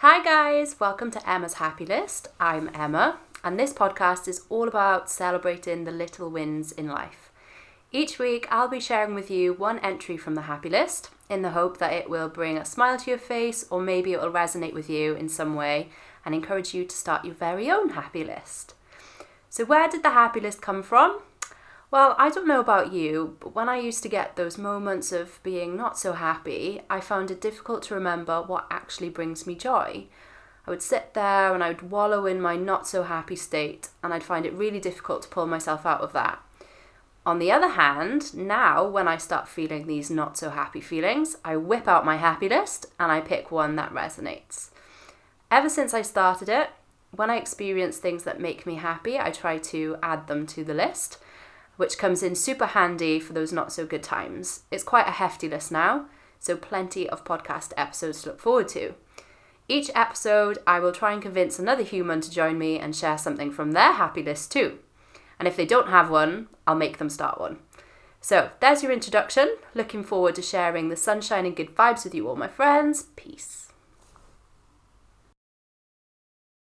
Hi, guys, welcome to Emma's Happy List. I'm Emma, and this podcast is all about celebrating the little wins in life. Each week, I'll be sharing with you one entry from the Happy List in the hope that it will bring a smile to your face or maybe it will resonate with you in some way and encourage you to start your very own happy list. So, where did the happy list come from? Well, I don't know about you, but when I used to get those moments of being not so happy, I found it difficult to remember what actually brings me joy. I would sit there and I would wallow in my not so happy state, and I'd find it really difficult to pull myself out of that. On the other hand, now when I start feeling these not so happy feelings, I whip out my happy list and I pick one that resonates. Ever since I started it, when I experience things that make me happy, I try to add them to the list which comes in super handy for those not so good times. It's quite a hefty list now, so plenty of podcast episodes to look forward to. Each episode, I will try and convince another human to join me and share something from their happy list too. And if they don't have one, I'll make them start one. So, there's your introduction. Looking forward to sharing the sunshine and good vibes with you all, my friends. Peace.